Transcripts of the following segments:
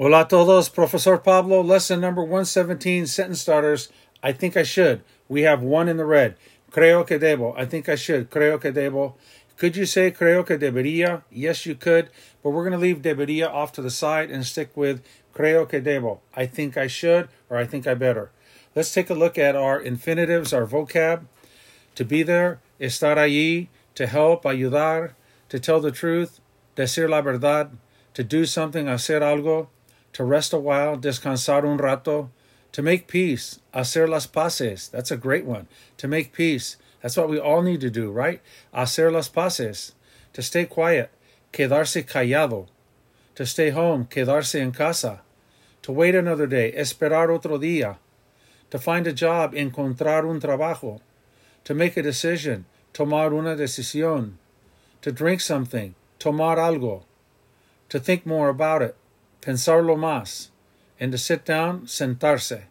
Hola todos, Professor Pablo. Lesson number 117, sentence starters. I think I should. We have one in the red. Creo que debo. I think I should. Creo que debo. Could you say creo que debería? Yes, you could. But we're going to leave debería off to the side and stick with creo que debo. I think I should or I think I better. Let's take a look at our infinitives, our vocab. To be there, estar allí, to help, ayudar, to tell the truth, decir la verdad, to do something, hacer algo, to rest a while, descansar un rato, to make peace, hacer las paces. That's a great one. To make peace. That's what we all need to do, right? Hacer las paces. To stay quiet, quedarse callado. To stay home, quedarse en casa. To wait another day, esperar otro día. To find a job, encontrar un trabajo. To make a decision, tomar una decisión. To drink something, tomar algo. To think more about it, pensarlo más. And to sit down, sentarse.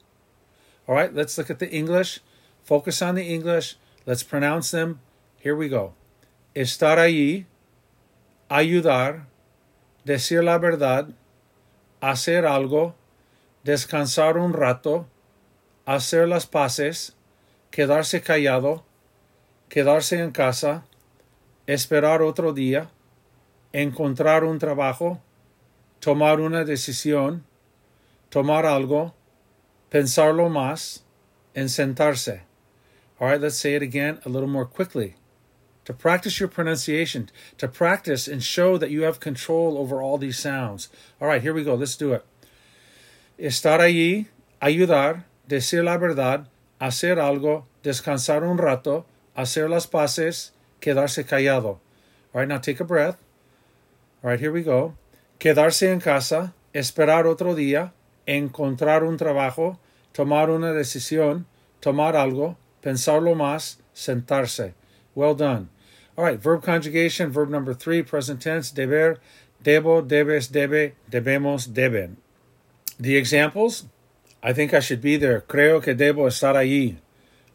All right, let's look at the English. Focus on the English. Let's pronounce them. Here we go. Estar allí, ayudar, decir la verdad, hacer algo, descansar un rato, hacer las paces, quedarse callado, quedarse en casa, esperar otro día, encontrar un trabajo, tomar una decisión, tomar algo, pensarlo más, and sentarse. All right, let's say it again a little more quickly. To practice your pronunciation, to practice and show that you have control over all these sounds. All right, here we go. Let's do it. Estar allí, ayudar, decir la verdad, hacer algo, descansar un rato, hacer las paces, quedarse callado. All right, now take a breath. All right, here we go. Quedarse en casa, esperar otro día, encontrar un trabajo, tomar una decisión, tomar algo, pensarlo más, sentarse. Well done. All right, verb conjugation, verb number three, present tense, deber, debo, debes, debe, debemos, deben. The examples I think I should be there. Creo que debo estar allí.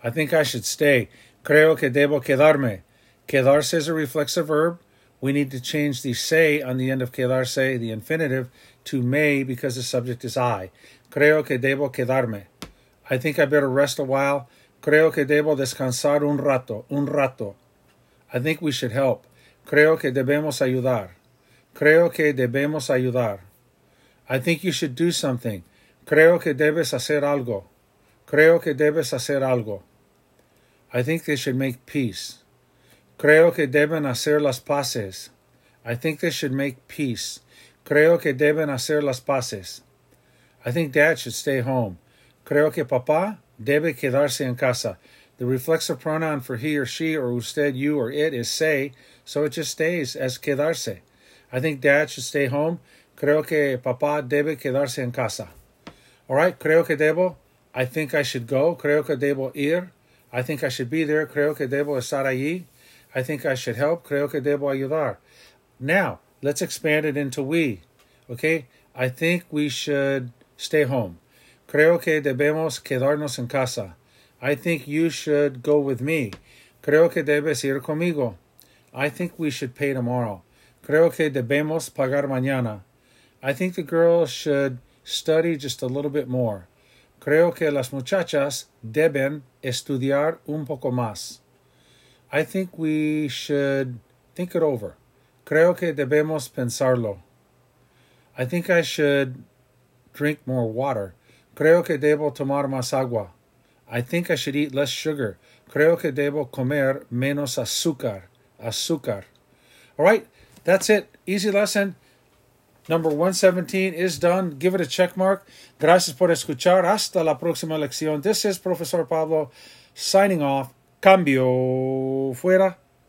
I think I should stay. Creo que debo quedarme. Quedarse is a reflexive verb. We need to change the se on the end of quedarse, the infinitive, to me because the subject is I. Creo que debo quedarme. I think I better rest a while. Creo que debo descansar un rato, un rato. I think we should help. Creo que debemos ayudar. Creo que debemos ayudar. I think you should do something. Creo que debes hacer algo. Creo que debes hacer algo. I think they should make peace. Creo que deben hacer las paces. I think they should make peace. Creo que deben hacer las paces. I think dad should stay home. Creo que papá debe quedarse en casa. The reflexive pronoun for he or she or usted, you or it is se, so it just stays as quedarse. I think dad should stay home. Creo que papá debe quedarse en casa. All right, creo que debo. I think I should go. Creo que debo ir. I think I should be there. Creo que debo estar allí. I think I should help. Creo que debo ayudar. Now, let's expand it into we. Okay? I think we should stay home. Creo que debemos quedarnos en casa. I think you should go with me. Creo que debes ir conmigo. I think we should pay tomorrow. Creo que debemos pagar mañana. I think the girls should study just a little bit more. Creo que las muchachas deben estudiar un poco más. I think we should think it over. Creo que debemos pensarlo. I think I should drink more water. Creo que debo tomar más agua. I think I should eat less sugar. Creo que debo comer menos azúcar. Azúcar. All right, that's it. Easy lesson. Number 117 is done. Give it a check mark. Gracias por escuchar. Hasta la próxima lección. This is Professor Pablo signing off. Cambio fuera.